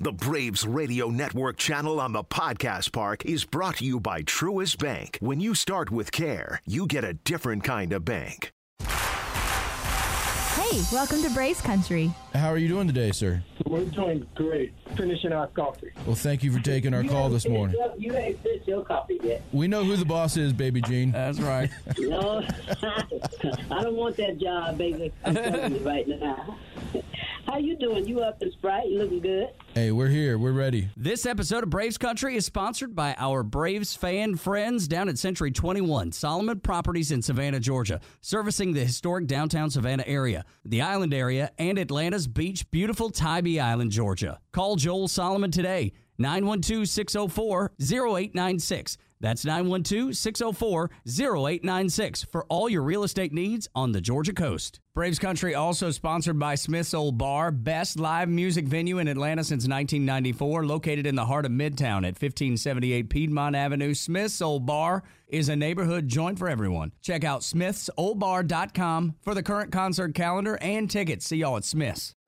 The Braves Radio Network channel on the Podcast Park is brought to you by Truist Bank. When you start with care, you get a different kind of bank. Hey, welcome to Braves Country. How are you doing today, sir? We're doing great. Finishing our coffee. Well, thank you for taking our call this morning. You ain't finished your coffee yet. We know who the boss is, baby Jean. That's right. No, I don't want that job, baby. I'm telling you right now. How you doing? You up and sprite? You looking good? Hey, we're here. We're ready. This episode of Braves Country is sponsored by our Braves fan friends down at Century 21, Solomon Properties in Savannah, Georgia, servicing the historic downtown Savannah area, the island area, and Atlanta's beach, beautiful Tybee Island, Georgia. Call Joel Solomon today, 912 604 0896. That's 912 604 0896 for all your real estate needs on the Georgia coast. Braves Country also sponsored by Smith's Old Bar, best live music venue in Atlanta since 1994, located in the heart of Midtown at 1578 Piedmont Avenue. Smith's Old Bar is a neighborhood joint for everyone. Check out smithsoldbar.com for the current concert calendar and tickets. See y'all at Smith's.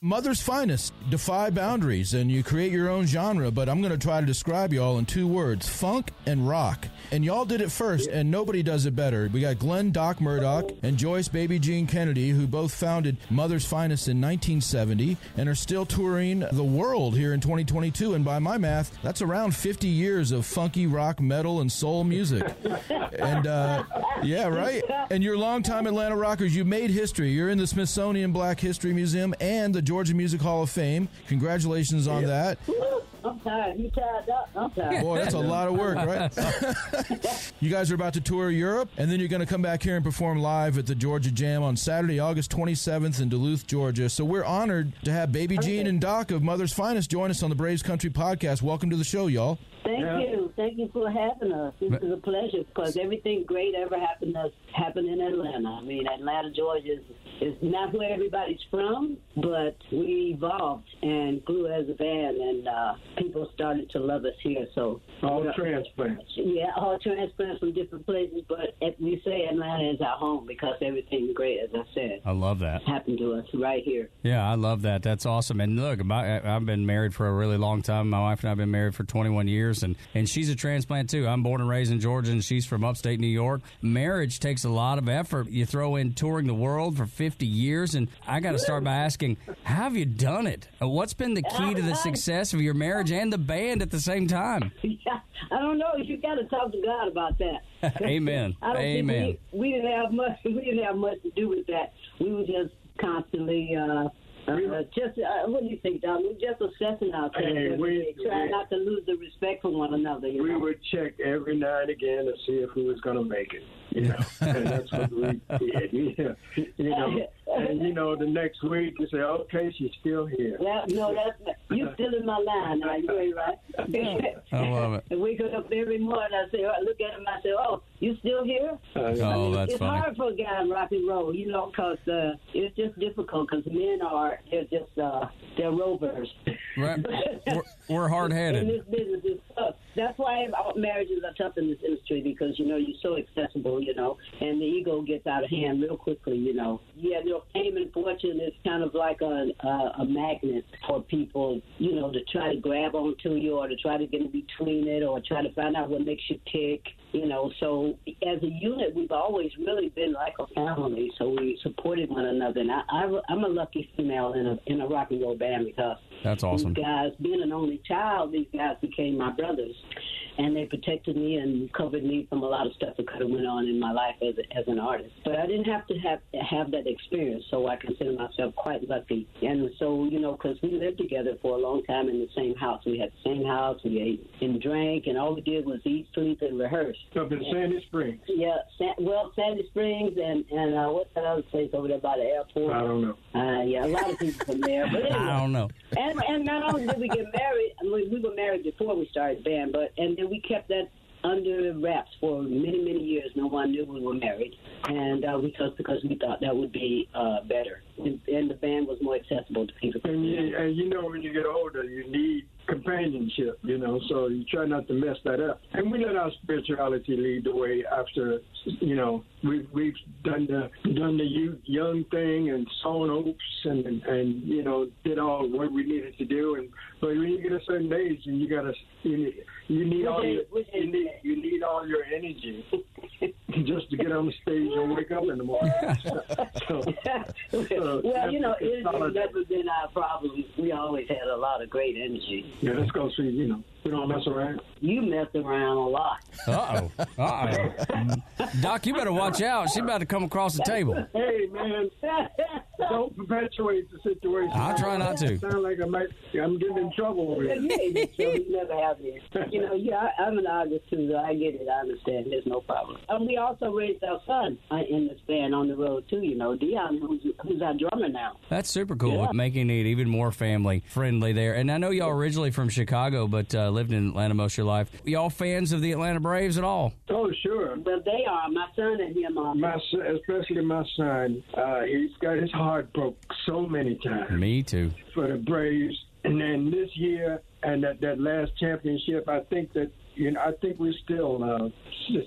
Mother's Finest, defy boundaries, and you create your own genre, but I'm going to try to describe y'all in two words funk and rock. And y'all did it first, and nobody does it better. We got Glenn Doc Murdock and Joyce Baby Jean Kennedy, who both founded Mother's Finest in 1970 and are still touring the world here in 2022. And by my math, that's around 50 years of funky rock, metal, and soul music. and uh, yeah, right? And you're longtime Atlanta rockers. You made history. You're in the Smithsonian Black History Museum and the Georgia Music Hall of Fame. Congratulations on that. I'm tired. You tired up? I'm tired. Boy, that's a lot of work, right? you guys are about to tour Europe, and then you're going to come back here and perform live at the Georgia Jam on Saturday, August 27th in Duluth, Georgia. So we're honored to have Baby Jean and Doc of Mother's Finest join us on the Braves Country podcast. Welcome to the show, y'all. Thank you. Thank you for having us. This is a pleasure because everything great ever happened to us happened in Atlanta. I mean, Atlanta, Georgia is, is not where everybody's from, but we evolved and grew as a band, and uh, people started to love us here. So All transplants. Yeah, all transplants from different places, but we say Atlanta is our home because everything great, as I said, I love that. happened to us right here. Yeah, I love that. That's awesome. And look, my, I've been married for a really long time. My wife and I have been married for 21 years, and, and she's a transplant too. I'm born and raised in Georgia, and she's from upstate New York. Marriage takes a lot of effort. You throw in touring the world for 50 years, and I got to start by asking, how have you done it? Uh, What's been the key to the success of your marriage and the band at the same time? Yeah, I don't know. You got to talk to God about that. Amen. I don't Amen. think we, we didn't have much. We didn't have much to do with that. We were just constantly. Uh, uh, just uh, what do you think, Don? We're just assessing ourselves. Hey, we- day, trying we- not to lose the respect for one another. You We know? would check every now and again to see if we was going to make it. You know, and that's what we did. Yeah. You know, and you know, the next week you say, "Okay, she's still here." That, no, that's you still in my line. Are you ain't right. I love it. And we go up every morning. I say, I look at him. I say, "Oh, you still here?" Oh, that's it's funny. hard for a guy in rock and roll, you know, because uh, it's just difficult. Because men are they're just uh, they're rovers. Right. We're, we're hard And headed. this business is tough. That's why marriages are tough in this industry because you know you're so accessible, you know, and the ego gets out of hand real quickly, you know. Yeah, you know, fame and fortune is kind of like a, a a magnet for people, you know, to try to grab onto you or to try to get in between it or try to find out what makes you tick, you know. So as a unit, we've always really been like a family, so we supported one another. And I, I I'm a lucky female in a in a rock and roll band because That's awesome. these guys, being an only child, these guys became my brothers. And they protected me and covered me from a lot of stuff that could have went on in my life as, a, as an artist. But I didn't have to have have that experience, so I consider myself quite lucky. And so, you know, because we lived together for a long time in the same house. We had the same house. We ate and drank, and all we did was eat, sleep, and rehearse. Up in Sandy Springs. Yeah, San, well, Sandy Springs and and uh, what's that other place over there by the airport? I don't know. Uh, yeah, a lot of people from there. But anyway, I don't know. and and not only did we get married, I mean, we were married before we started the band, but and then we kept that under wraps for many many years. No one knew we were married, and uh, because because we thought that would be uh, better, and, and the band was more accessible to people. And you, and you know, when you get older, you need companionship, you know, so you try not to mess that up. And we let our spirituality lead the way after, you know, we've, we've done the done the youth, young thing and sown oats and, and, and, you know, did all what we needed to do. And But when you get a certain age and you got to, you need, you need all your, you need, you need all your energy just to get on the stage and wake up in the morning. so, so well, you know, it's it's solid. never been our problem. We always had a lot of great energy. Yeah, let's go see, you know, we don't mess around. You mess around a lot. Uh oh. Uh oh. Doc, you better watch out. She's about to come across the table. Hey, man, don't perpetuate the situation. I'll try not to. Sound like I might, I'm getting in trouble over you here. ain't been sure. You never have been. You know, yeah, I, I'm an artist too. So I get it. I understand. There's no problem. And we also raised our son uh, in this band on the road too. You know, Dion, who's who's our drummer now. That's super cool, Yeah. making it even more family friendly there. And I know y'all originally from Chicago, but uh, lived in Atlanta most of your life. Y'all fans of the Atlanta Braves at all? Oh, sure. But they are. My son and him are. My, son- especially my son, uh, he's got his heart broke so many times Me too. for the Braves. And then this year and that, that last championship, I think that you know, I think we're still uh,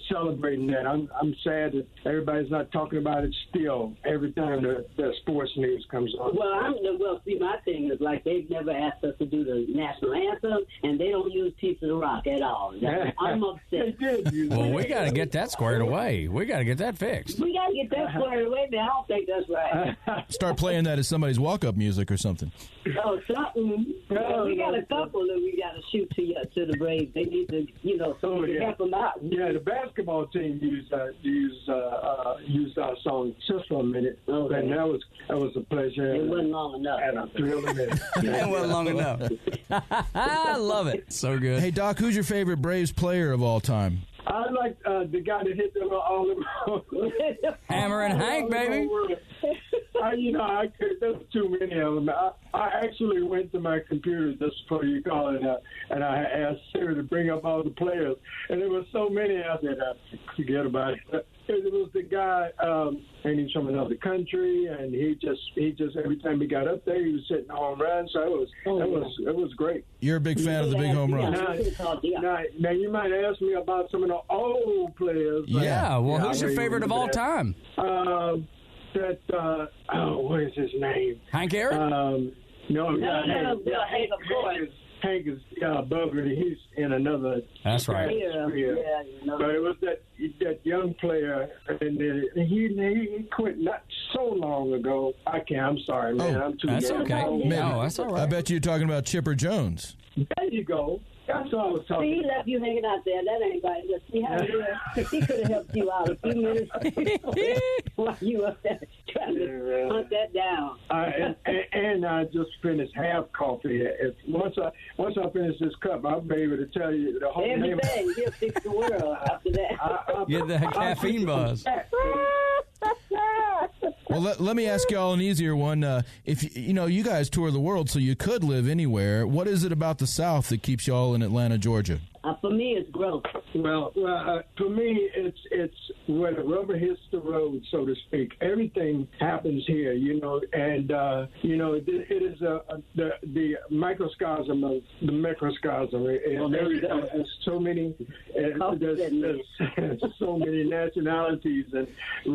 celebrating that. I'm I'm sad that everybody's not talking about it still. Every time the, the sports news comes on. Well, I'm well. See, my thing is like they've never asked us to do the national anthem, and they don't use "Piece of the Rock" at all. I'm upset. did. Well, we got to get that squared away. We got to get that fixed. We gotta get that squared away, but I don't think that's right. Start playing that as somebody's walk-up music or something. Oh, something. No, we got a couple that we got to shoot to you, to the Braves. They need to, you know, someone to yeah. help them out. Yeah, the basketball team used uh, used uh, uh, used our song just for a minute, Okay. and that was that was a pleasure. It and, wasn't long enough. and a thrill to miss. That wasn't long enough. I love it. So good. Hey, Doc, who's your favorite Braves player of all time? I like uh, the guy that hit them all the Hammer and Hank, baby. I, you know, I could, there's too many of them. I, I actually went to my computer just before you called it, uh, and I asked Sarah to bring up all the players, and there were so many. I said, uh, forget about it. But it was the guy, um, and he's from another country, and he just, he just every time he got up there, he was hitting home runs. So it was, it was, it was great. You're a big fan of the big home runs. Now, We could've called Dion. now, now you might ask me about some of the old players. Yeah, well, Yeah, who's I your favorite of all that. time? Um, that uh, oh, what is his name? Hank Aaron? Um, no, No, yeah, no, Hank, no, Hank, of course. Hank is, Hank is yeah, Bugger. He's in another. That's right. Yeah, Yeah. yeah, you know. But it was that that young player, and then he he quit not so long ago. I can't. I'm sorry, man. Oh, I'm too. That's young. okay. Maybe. No, that's all I bet you're talking about Chipper Jones. There you go. That's all I was See, talking. he left you hanging out there. That ain't right. Just see how he. He could have helped you out a few minutes while you were there trying to hunt that down. I, and, and, and I just finished half coffee. If once I once I finish this cup, I'll be able to tell you the whole name. Everything. He'll fix the world after that. I, I, Get that caffeine put buzz. back. Well, let, let me ask y'all an easier one. Uh, if you, you know, you guys tour the world, so you could live anywhere. What is it about the South that keeps y'all in Atlanta, Georgia? Uh, for me, it's growth. Well, well, uh, for me, it's it's where the rubber hits the road, so to speak. Everything happens here, you know, and uh, you know it, it is a, a, the the microcosm of the microcosm. It, Well, there you go. There's so many, uh, Oh, there's, there's so many nationalities and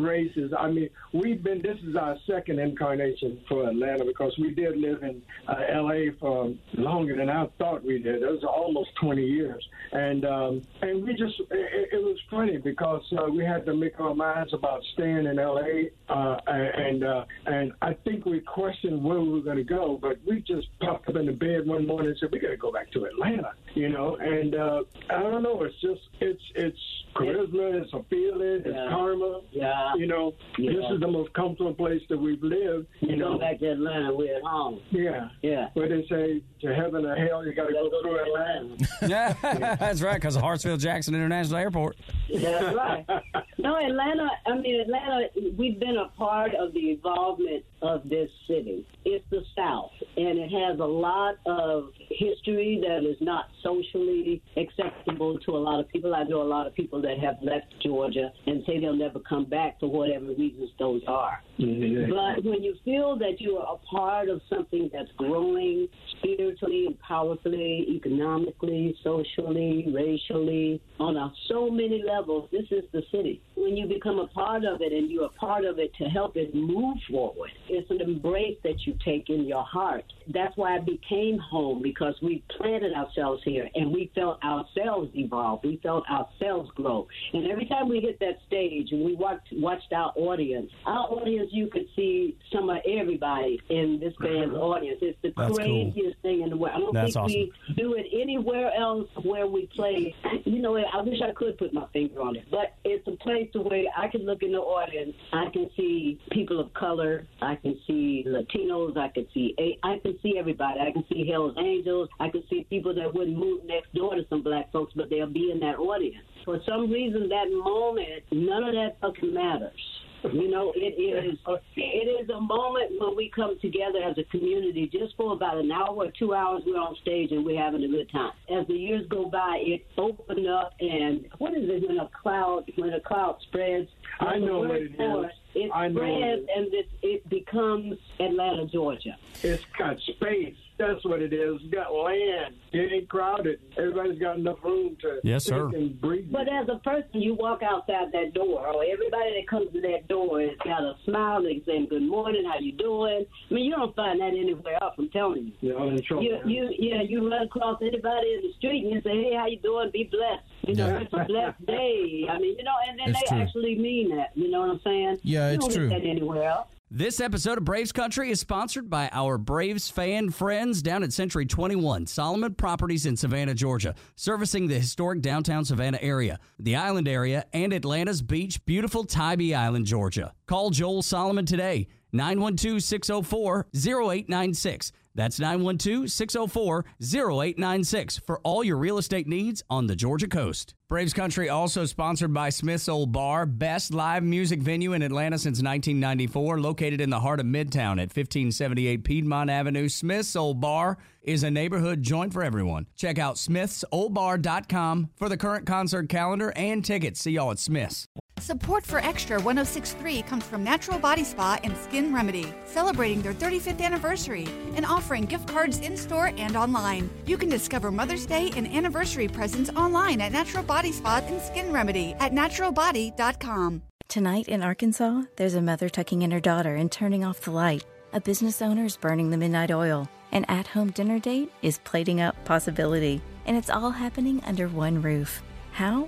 races. I mean, we've been. This is our second incarnation for Atlanta because we did live in uh, L.A. for longer than I thought we did. It was almost 20 years. and um, and we just it, it was funny because uh, we had to make our minds about staying in L.A. Uh, and uh, and I think we questioned where we were going to go, but we just popped up in the bed one morning and said we got to go back to Atlanta, you know. And uh, I don't know, it's just it's it's charisma, it's a feeling, it's Yeah. karma. Yeah. You know, Yeah. this is the most comfortable place that we've lived. You You know, go back to Atlanta, we're at home. yeah. Yeah. Where they say to heaven or hell, you got to go Gotta go through Atlanta. Atlanta. Yeah, that's right, because of Hartsfield Jackson International Airport. That's right. No, Atlanta, I mean, Atlanta, we've been a part of the involvement of this city. It's the South, and it has a lot of history that is not socially acceptable to a lot of people. I know a lot of people that have left Georgia and say they'll never come back for whatever reasons those are. Mm-hmm. But when you feel that you are a part of something that's growing spiritually powerfully, economically, socially, racially, on a, so many levels, this is the city. When you become a part of it and you're a part of it to help it move forward, it's an embrace that you take in your heart. That's why I became home because we planted ourselves here and we felt ourselves evolve. We felt ourselves grow. And every time we hit that stage and we watched, watched our audience, our audience, you could see some of everybody in this band's audience. It's the That's cool. Craziest thing in the world. I don't That's think we do it anywhere else where we play. You know, I wish I could put my finger on it, but it's a place where I can look in the audience. I can see people of color. I can see Latinos. I can see I can see everybody. I can see Hell's Angels. I can see people that wouldn't move next door to some black folks, but they'll be in that audience. For some reason, that moment, none of that fucking matters. You know, it is it is a moment when we come together as a community just for about an hour or two hours. We're on stage and we're having a good time. As the years go by, it opens up and what is it when a cloud when a cloud spreads? I know what it is. It I spreads it and it, it becomes Atlanta, Georgia. It's got space. That's what it is. It's got land. It ain't crowded. Everybody's got enough room to Yes, sir. and breathe. But as a person, you walk outside that door, or everybody that comes to that door has got a smile. They saying good morning, how you doing? I mean, you don't find that anywhere else. I'm telling you. you know, in trouble. You, you, yeah, you run across anybody in the street and you say, "Hey, how you doing? Be blessed." You know, Yeah. it's a blessed day. I mean, you know, and then It's they true. actually mean that. You know what I'm saying? Yeah, you it's don't true. Get that anywhere else. This episode of Braves Country is sponsored by our Braves fan friends down at Century 21, Solomon Properties in Savannah, Georgia, servicing the historic downtown Savannah area, the island area, and Atlanta's beach, beautiful Tybee Island, Georgia. Call Joel Solomon today, 912 604 0896. That's 912 604 0896 for all your real estate needs on the Georgia coast. Braves Country also sponsored by Smith's Old Bar, best live music venue in Atlanta since 1994, located in the heart of Midtown at 1578 Piedmont Avenue. Smith's Old Bar is a neighborhood joint for everyone. Check out smithsoldbar.com for the current concert calendar and tickets. See y'all at Smith's. Support for Extra 1063 comes from Natural Body Spa and Skin Remedy, celebrating their 35th anniversary and offering gift cards in store and online. You can discover Mother's Day and anniversary presents online at Natural Body Spa and Skin Remedy at naturalbody.com. Tonight in Arkansas, there's a mother tucking in her daughter and turning off the light. A business owner is burning the midnight oil. An at home dinner date is plating up possibility. And it's all happening under one roof. How?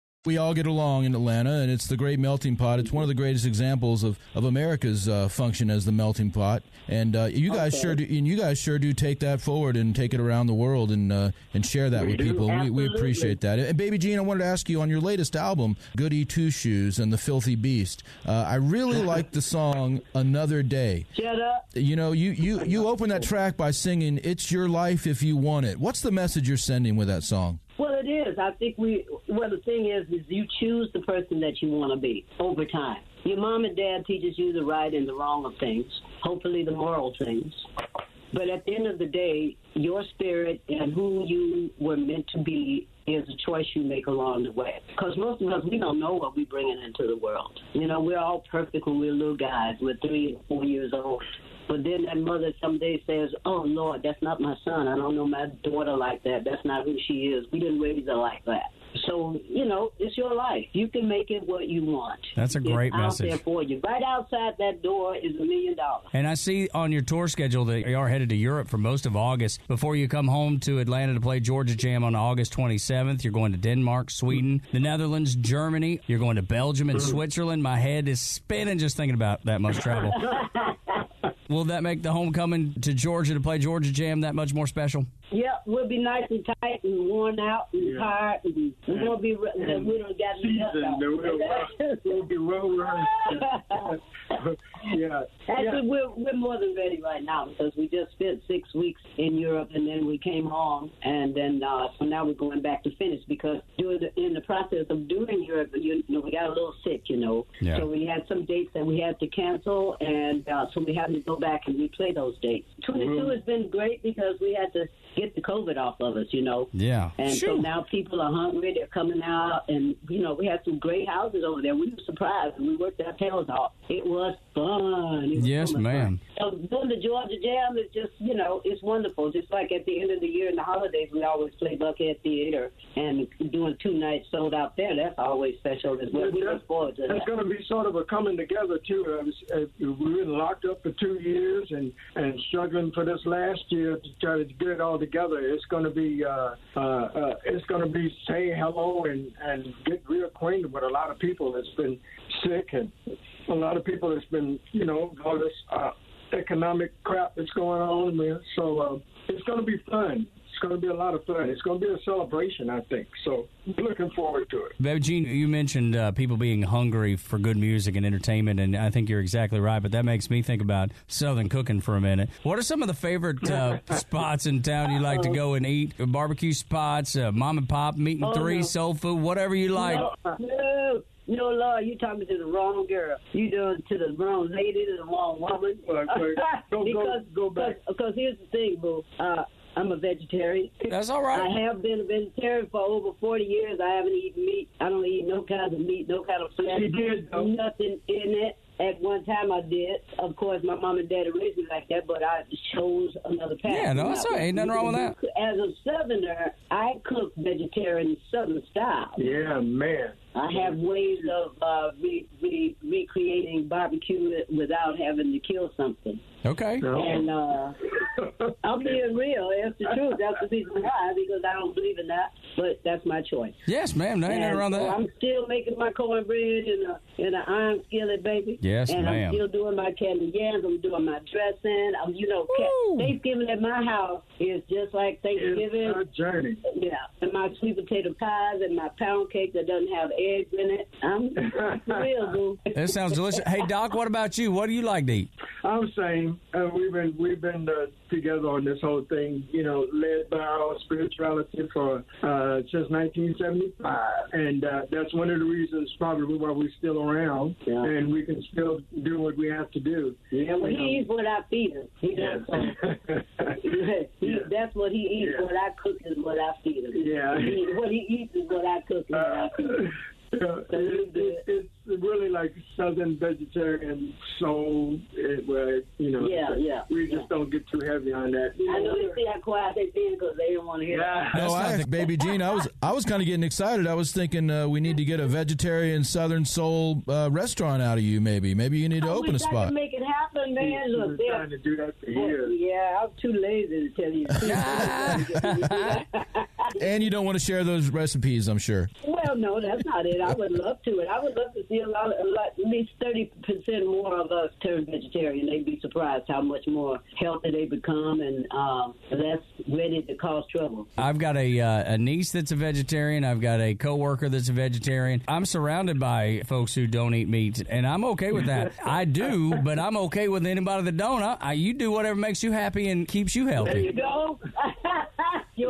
We all get along in Atlanta, and it's the great melting pot. It's one of the greatest examples of, of America's uh, function as the melting pot. And uh, you guys sure do, and you guys sure do take that forward and take it around the world and uh, and share that with do. people. We, we appreciate that. And Baby Jean, I wanted to ask you on your latest album, Goody Two Shoes and the Filthy Beast. Uh, I really like the song Another Day. Shut up. You know, you, you, you open that track by singing "It's Your Life If You Want It." What's the message you're sending with that song? Well, it is. I think we. Well, the thing is, is you choose the person that you want to be over time. Your mom and dad teaches you the right and the wrong of things. Hopefully, the moral things. But at the end of the day, your spirit and who you were meant to be is a choice you make along the way. Because most of us, we don't know what we're bringing into the world. You know, we're all perfect when we're little guys. We're three and four years old. But then that mother someday says, "Oh Lord, that's not my son. I don't know my daughter like that. That's not who she is. We didn't raise her like that." So you know, it's your life. You can make it what you want. That's a great it's message. Out there for you. Right outside that door is a million dollars. And I see on your tour schedule that you are headed to Europe for most of August. Before you come home to Atlanta to play Georgia Jam on August 27th, you're going to Denmark, Sweden, the Netherlands, Germany. You're going to Belgium and mm. Switzerland. My head is spinning just thinking about that much travel. Will that make the homecoming to Georgia to play Georgia Jam that much more special? Yeah, we'll be nice and tight and worn out and Yeah. tired, and we won't be. re- And we don't got any seasoned, we'll, we'll be well rehearsed. yeah. Actually, we're we're more than ready right now because we just spent six weeks in Europe and then we came home and then uh, so now we're going back to finish because during the, in the process of doing Europe, you know, we got a little sick, you know, Yeah. so we had some dates that we had to cancel and uh, so we had to go back and replay those dates. 22 has been great because we had to get the COVID off of us, you know. Yeah. And so now people are hungry. They're coming out, and you know we had some great houses over there. We were surprised. We worked our tails off. It was fun. It was Yes, so ma'am. fun. So doing the Georgia Jam is just you know it's wonderful. Just like at the end of the year and the holidays, we always play Buckhead Theater and doing two nights sold out there. That's always special as well. We look forward to That's that. going to be sort of a coming together too. I was, uh, we've been locked up for two years and and struggling for this last year to try to get it all together. It's going to be uh, uh, uh, it's going to be say hello and and get reacquainted with a lot of people that's been sick and a lot of people that's been you know all this uh, economic crap that's going on there. So uh, it's going to be fun. It's going to be a lot of fun. It's going to be a celebration, I think. So looking forward to it. Baby Jean, you mentioned uh, people being hungry for good music and entertainment, and I think you're exactly right. But that makes me think about Southern cooking for a minute. What are some of the favorite uh, spots in town you like to go and eat? Barbecue spots, uh, mom and pop, meat and Oh, three, no. soul food, whatever you like. No, no, Lord, you talking to the wrong girl. You doing to the wrong lady, to the wrong woman. Right, right. Go- go- because, go back. Because, because here's the thing, boo. Uh, I'm a vegetarian. That's all right. I have been a vegetarian for over 40 years. I haven't eaten meat. I don't eat no kind of meat, no kind of flesh. She did, though. Nothing in it. At one time I did. Of course, my mom and dad raised me like that, but I chose another path. Yeah, no, that's all right. Ain't nothing wrong with that. As a Southerner, I cook vegetarian Southern style. Yeah, man. I have ways of uh, re- re- recreating barbecue without having to kill something. Okay. And uh, I'm being real. That's the truth. That's the reason why, because I don't believe in that. But that's my choice. Yes, ma'am. No, ain't nothing And wrong with so that. I'm still making my cornbread in a in an iron skillet, baby. Yes, and ma'am. I'm still doing my candy yams. I'm doing my dressing. I'm, you know, Woo. Thanksgiving at my house is just like Thanksgiving. It's a journey. Yeah, and my sweet potato pies and my pound cake that doesn't have eggs in it. I'm real, boo. That sounds delicious. Hey, Doc, what about you? What do you like to eat? I'm saying uh, we've been we've been uh, together on this whole thing, you know, led by our spirituality for uh, since 1975, and uh, that's one of the reasons probably why we're still around Yeah. and we can still do what we have to do. Yeah, well, he eats what I feed him. He does. Yes. he, Yeah. That's what he eats. Yeah. What I cook is what I feed him. Yeah. He, what he eats is what I cook and what I feed him. yeah, it, it, it's really like Southern vegetarian soul, it, where you know, Yeah, yeah, we just yeah. don't get too heavy on that. I know they see how quiet they been because they don't want to hear. Yeah. No, I, think, baby Jean, I was I was kind of getting excited. I was thinking uh, we need to get a vegetarian Southern Soul uh, restaurant out of you. Maybe, maybe you need to I open a wish I spot. could make it happen, man. We've Look, been they're- trying to do that for years. Yeah, I'm too lazy to tell you. the truth. And you don't want to share those recipes, I'm sure. well, no, that's not it. I would love to. It. I would love to see a lot, a lot at least thirty percent more of us turn vegetarian. They'd be surprised how much more healthy they become and um, less ready to cause trouble. I've got a uh, a niece that's a vegetarian. I've got a coworker that's a vegetarian. I'm surrounded by folks who don't eat meat, and I'm okay with that. I do, but I'm okay with anybody that don't. I, I, you do whatever makes you happy and keeps you healthy. There you go.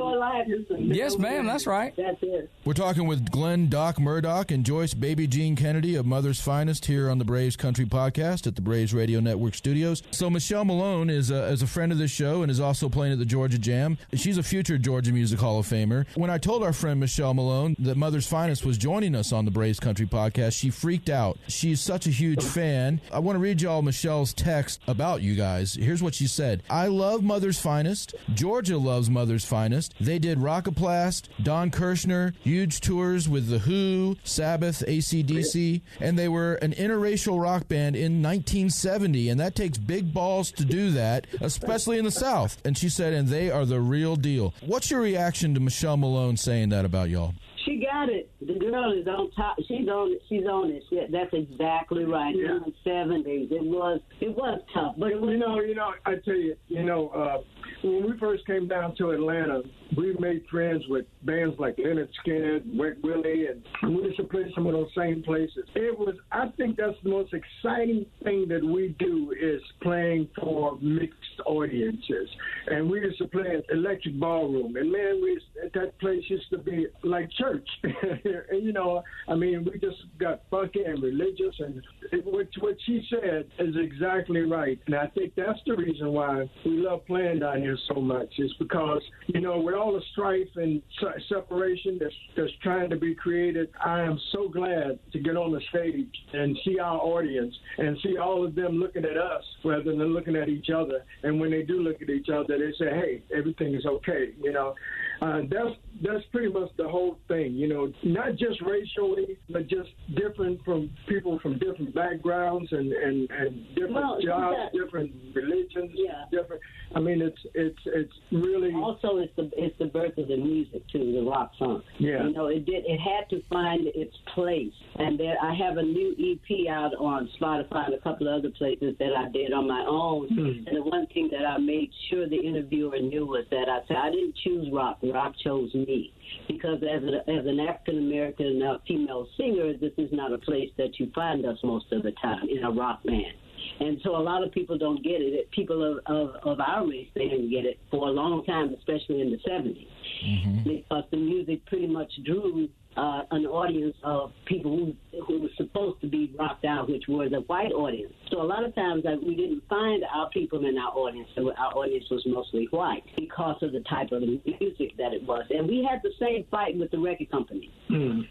Your your. Yes, ma'am. That's right. That's it. We're talking with Glenn Doc Murdock and Joyce Baby Jean Kennedy of Mother's Finest here on the Braves Country Podcast at the Braves Radio Network studios. So Michelle Malone is a, is a friend of this show and is also playing at the Georgia Jam. She's a future Georgia Music Hall of Famer. When I told our friend Michelle Malone that Mother's Finest was joining us on the Braves Country Podcast, she freaked out. She's such a huge fan. I want to read y'all Michelle's text about you guys. Here's what she said. I love Mother's Finest. Georgia loves Mother's Finest. They did Rockpalast, Don Kirshner, huge tours with The Who, Sabbath, ACDC, and they were an interracial rock band in 1970, and that takes big balls to do that, especially in the South. And she said, and they are the real deal. What's your reaction to Michelle Malone saying that about y'all? She got it. The girl is on top. She's on it. She's on it. She, that's exactly right. Yeah. In the seventies, it was it was tough, but it was You know, you know, I tell you, you know, uh, when we first came down to Atlanta, we made friends with bands like Lynyrd Skynyrd, Wet Willie, and we used to play some of those same places. It was, I think that's the most exciting thing that we do is playing for mixed audiences. And we used to play at Electric Ballroom, and man, we that place used to be like church. and you know, I mean, we just got funky and religious, and it, what what she said is exactly right. And I think that's the reason why we love playing down here so much. Is because you know, with all the strife and se- separation that's that's trying to be created, I am so glad to get on the stage and see our audience and see all of them looking at us rather than looking at each other. And when they do look at each other, they say, "Hey, everything is okay." You know, uh, that's that's pretty much the whole thing. You know, not just racially, but just different from people from different backgrounds and and, and different Well, jobs, yeah. different religions, Yeah. different. I mean, it's it's it's really also it's the it's the birth of the music too, the rock song. Yeah. You know, it did it had to find its place. And there I have a new EP out on Spotify and a couple of other places that I did on my own. Hmm. And the one thing that I made sure the interviewer knew was that I said I didn't choose rock, rock chose me. Because as, a, as an African American uh, female singer, this is not a place that you find us most of the time in a rock band. And so a lot of people don't get it. People of, of, of our race, they didn't get it for a long time, especially in the 70s, because the music pretty much drew uh, an audience of people who who were supposed to be rocked out, which was a white audience. So a lot of times like, we didn't find our people in our audience. So our audience was mostly white because of the type of music that it was. And we had the same fight with the record companies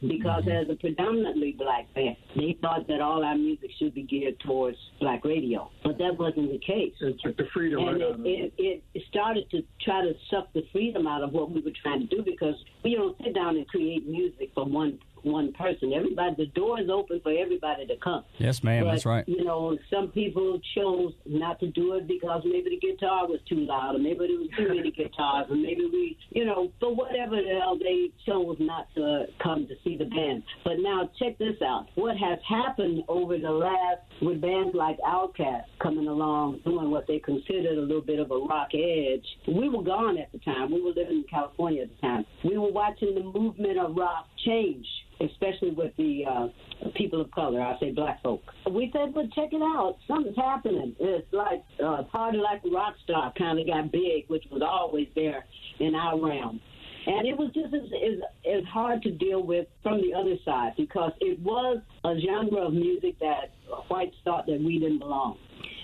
because as a predominantly black band, they thought that all our music should be geared towards black radio, but that wasn't the case. it took the freedom And right out of it. it, it started to try to suck the freedom out of what we were trying to do because we don't sit down and create music for one one person. Everybody, the door is open for everybody to come. Yes, ma'am. But, That's right. You know, some people chose not to do it because maybe the guitar was too loud, or maybe there was too many guitars, or maybe we, you know, for whatever the hell they chose not to come to see the band. But now check this out: what has happened over the last with bands like Outkast coming along, doing what they considered a little bit of a rock edge. We were gone at the time. We were living in California at the time. We were watching the movement of rock change especially with the uh, people of color. I say black folk. We said, but check it out. Something's happening. It's like uh, Party Like a Rock Star kind of got big, which was always there in our realm. And it was just as, as, as hard to deal with from the other side because it was a genre of music that whites thought that we didn't belong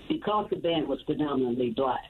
because the band was predominantly black.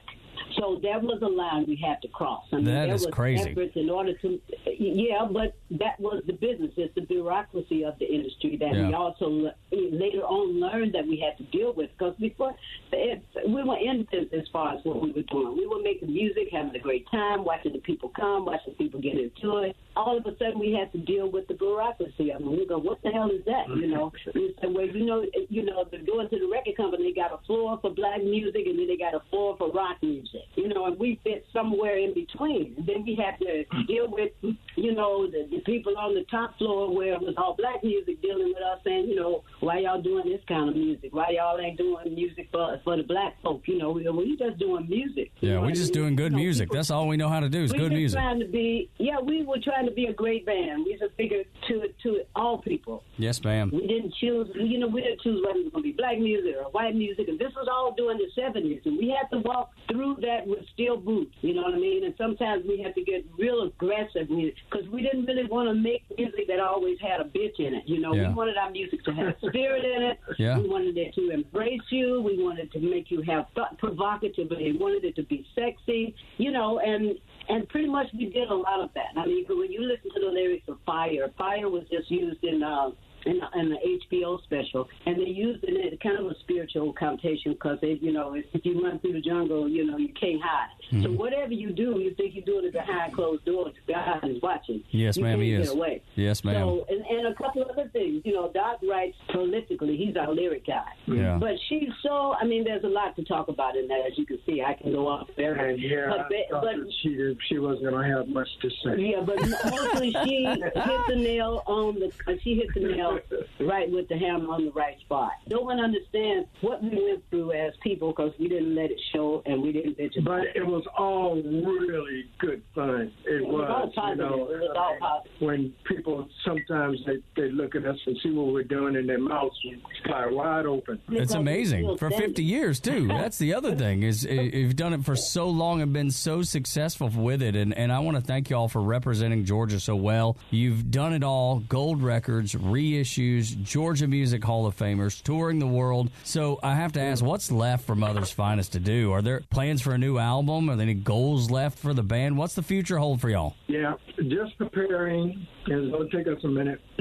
So that was a line we had to cross. I mean, That there is was crazy. efforts in order to, yeah, but that was the business. It's the bureaucracy of the industry that we also later on learned that we had to deal with. Because before, it, we were innocent as far as what we were doing. We were making music, having a great time, watching the people come, watching people get into it. All of a sudden, we had to deal with the bureaucracy. I mean, we go, what the hell is that? You mm-hmm. know, we said, well, you know, eh, you know, they're going to the record company. They got a floor for black music, and then they got a floor for rock music. You know, and we fit somewhere in between. And then we had to mm-hmm. deal with, you know, the, the people on the top floor where it was all black music dealing with us, saying, you know, why y'all doing this kind of music? Why y'all ain't doing music for for the black folk? You know, we, we just doing music. Yeah, we're what I just mean? doing good You know, music. people- That's all we know how to do is we good just music. trying to be, yeah, we were trying to be a great band. We just figured to to all people. Yes, ma'am. We didn't choose, you know, we didn't choose whether it was going to be black music or white music, and this was all during the 70s, and we had to walk through that with steel boots, you know what I mean? And sometimes we had to get real aggressive because we didn't really want to make music that always had a bitch in it, you know? Yeah. We wanted our music to have spirit in it. Yeah. We wanted it to embrace you. We wanted to make you have thought provocatively. We wanted it to be sexy, you know, and and pretty much we did a lot of that. I mean, when you listen to the lyrics of Fire, Fire was just used in uh, in, in the HBO special, and they used it in kind of a spiritual connotation because they, you know, if, if you run through the jungle, you know, you can't hide. So mm-hmm. whatever you do, you think you're doing it behind closed doors. God is watching. Yes, you ma'am, can't he get is. Away. Yes, ma'am. So, and, and a couple other things. You know, Doc writes prolifically. He's our lyric guy. Yeah. But she's so. I mean, there's a lot to talk about in that. As you can see, I can go off there. And yeah, But, I but she she wasn't going to have much to say. yeah, but mostly she hit the nail on the. She hit the nail right with the hammer on the right spot. No one understands what we went through as people because we didn't let it show and we didn't bitch about But it was all really good fun. It was all was, you know. It was all positive. When people sometimes they, they look at us and see what we're doing, and their mouths fly wide open. It's Because amazing for feel 50 years too. That's the other thing is uh, you've done it for so long and been so successful with it, and and I want to thank you all for representing Georgia so well. You've done it all: gold records, reissues, Georgia Music Hall of Famers, touring the world. So I have to ask, what's left for Mother's Finest to do? Are there plans for a new album? Are there any goals left for the band? What's the future hold for y'all? Yeah, just preparing. and It'll take us a minute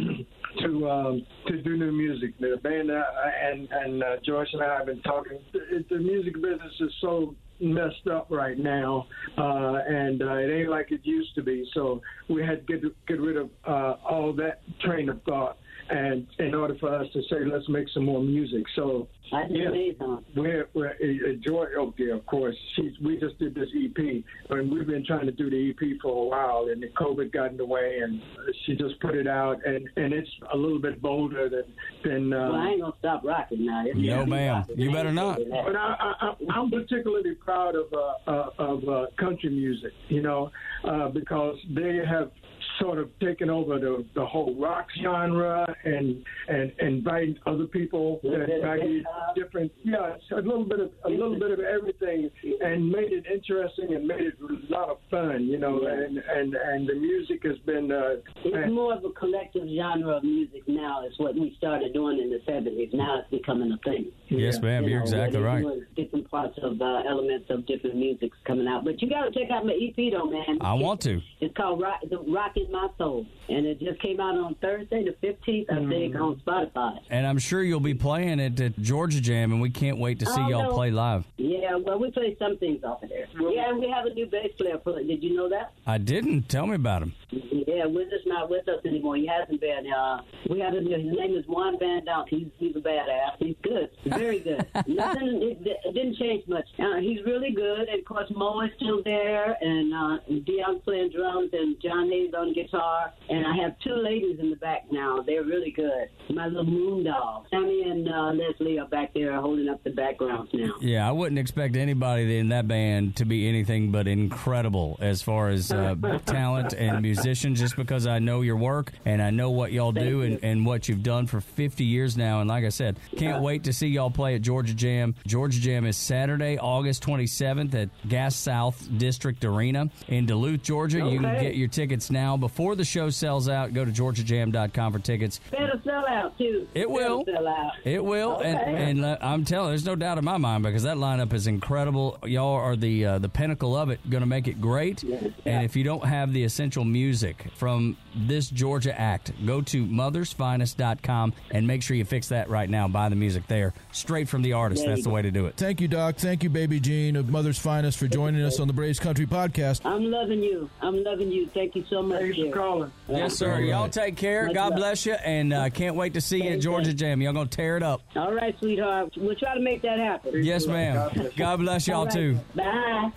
to um, to do new music. The band and and uh, Joyce and I have been talking. The, the music business is so messed up right now, uh, and uh, it ain't like it used to be. So we had to get get rid of uh, all that train of thought. And in order for us to say, let's make some more music. So I just Yeah. made we're, we're uh, Joy. Yeah, of course. She's, we just did this EP, and we've been trying to do the EP for a while, and the COVID got in the way, and she just put it out, and, and it's a little bit bolder than than. Uh, Well, I ain't gonna stop rocking now. It's No, gonna ma'am. rocking. You better not. but I, I, I- I'm particularly proud of uh, uh, of uh, country music, you know, uh, because they have sort of taken over the, the whole rock genre and and inviting other people that value different yeah it's a little bit of a little bit of everything and made it interesting and made it a lot of fun you know and and and the music has been uh, It's more of a collective genre of music now. Is what we started doing in the seventies. Now it's becoming a thing. Yes, ma'am. You You're know, exactly right. Different parts of uh, elements of different musics coming out. But you got to check out my EP though, man. I want to. It's called Rock, the Rockin' My Soul, and it just came out on Thursday, the fifteenth, I think, Mm-hmm. on Spotify. And I'm sure you'll be playing it at Georgia Jam, and we can't wait to see Oh, y'all no. play live. Yeah, well, we play some things off of there. Yeah, and we have a new bass player. For, did you know that? I didn't. Tell me about him. Yeah, Wiz is not with us anymore. He hasn't been. Uh, we have a, new, his name is Juan Van Dunk. He's he's a badass. He's good, very good. Nothing. It, it didn't change much. Uh, he's really good. And of course, Mo is still there, and uh, Dion playing drums, and John Hayes on guitar. And I have two ladies in the back now. They're really good. My little moon doll. Sammy and uh, Leslie are back there holding up the backgrounds now. Yeah, I wouldn't expect anybody in that band to be anything but incredible as far as uh, talent and musicians, just because I know your work and I know what y'all do and, and what you've done for 50 years now. And like I said, can't wait to see y'all play at Georgia Jam. Georgia Jam is Saturday, August 27th at Gas South District Arena in Duluth, Georgia. You can get your tickets now before the show sells out. Go to georgiajam.com for tickets. Better sell out too. It will. Sell out. It will, and, Okay. and uh, I'm telling, there's no doubt in my mind because that lineup is incredible. Y'all are the uh, the pinnacle of it. Going to make it great. And if you don't have the essential music from this Georgia act, go to mothersfinest.com and make sure you fix that right now. Buy the music there, straight from the artist. There That's the way to do it. Thank you, Doc. Thank you, Baby Jean of Mother's Finest, for joining us on the Braves Country Podcast. I'm loving you. I'm loving you. Thank you so much. thanks for calling. Yes, sir. Y'all take care. Much God love. bless you, and uh, can't wait to see you at Georgia. Jam. Y'all gonna tear it up. All right, sweetheart. We'll try to make that happen. Yes, ma'am. God bless y'all All right. too. Bye.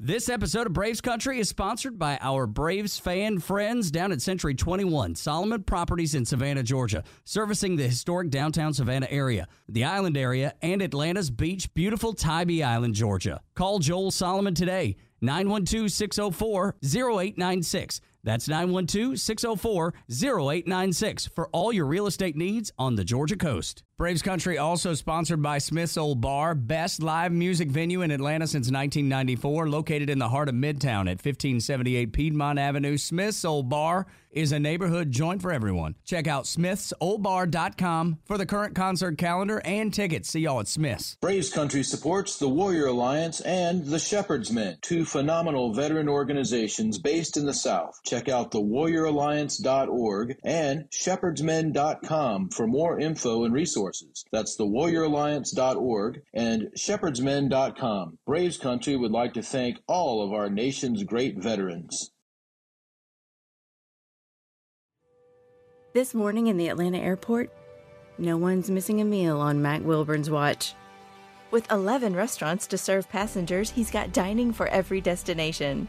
This episode of Braves Country is sponsored by our Braves fan friends down at Century 21, Solomon Properties in Savannah, Georgia, servicing the historic downtown Savannah area, the island area, and Atlanta's beach, beautiful Tybee Island, Georgia. Call Joel Solomon today, 912 604 0896. That's 912 604 0896 for all your real estate needs on the Georgia coast. Braves Country also sponsored by Smith's Old Bar, best live music venue in Atlanta since 1994, located in the heart of Midtown at 1578 Piedmont Avenue. Smith's Old Bar is a neighborhood joint for everyone. Check out smithsoldbar.com for the current concert calendar and tickets. See y'all at Smith's. Braves Country supports the Warrior Alliance and the Shepherd's Men, two phenomenal veteran organizations based in the South. Check out thewarrioralliance.org and shepherdsmen.com for more info and resources. That's thewarrioralliance.org and shepherdsmen.com. Braves Country would like to thank all of our nation's great veterans. This morning in the Atlanta airport, no one's missing a meal on Mac Wilburn's watch. With 11 restaurants to serve passengers, he's got dining for every destination.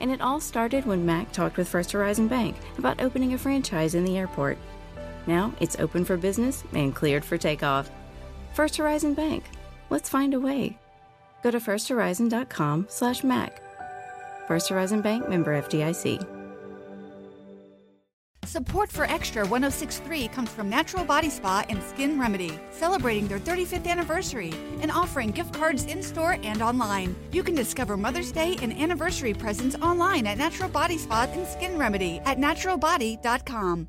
And it all started when Mac talked with First Horizon Bank about opening a franchise in the airport. Now it's open for business and cleared for takeoff. First Horizon Bank. Let's find a way. Go to firsthorizon.com slash Mac. First Horizon Bank member FDIC. Support for Extra 1063 comes from Natural Body Spa and Skin Remedy, celebrating their 35th anniversary and offering gift cards in store and online. You can discover Mother's Day and anniversary presents online at Natural Body Spa and Skin Remedy at naturalbody.com.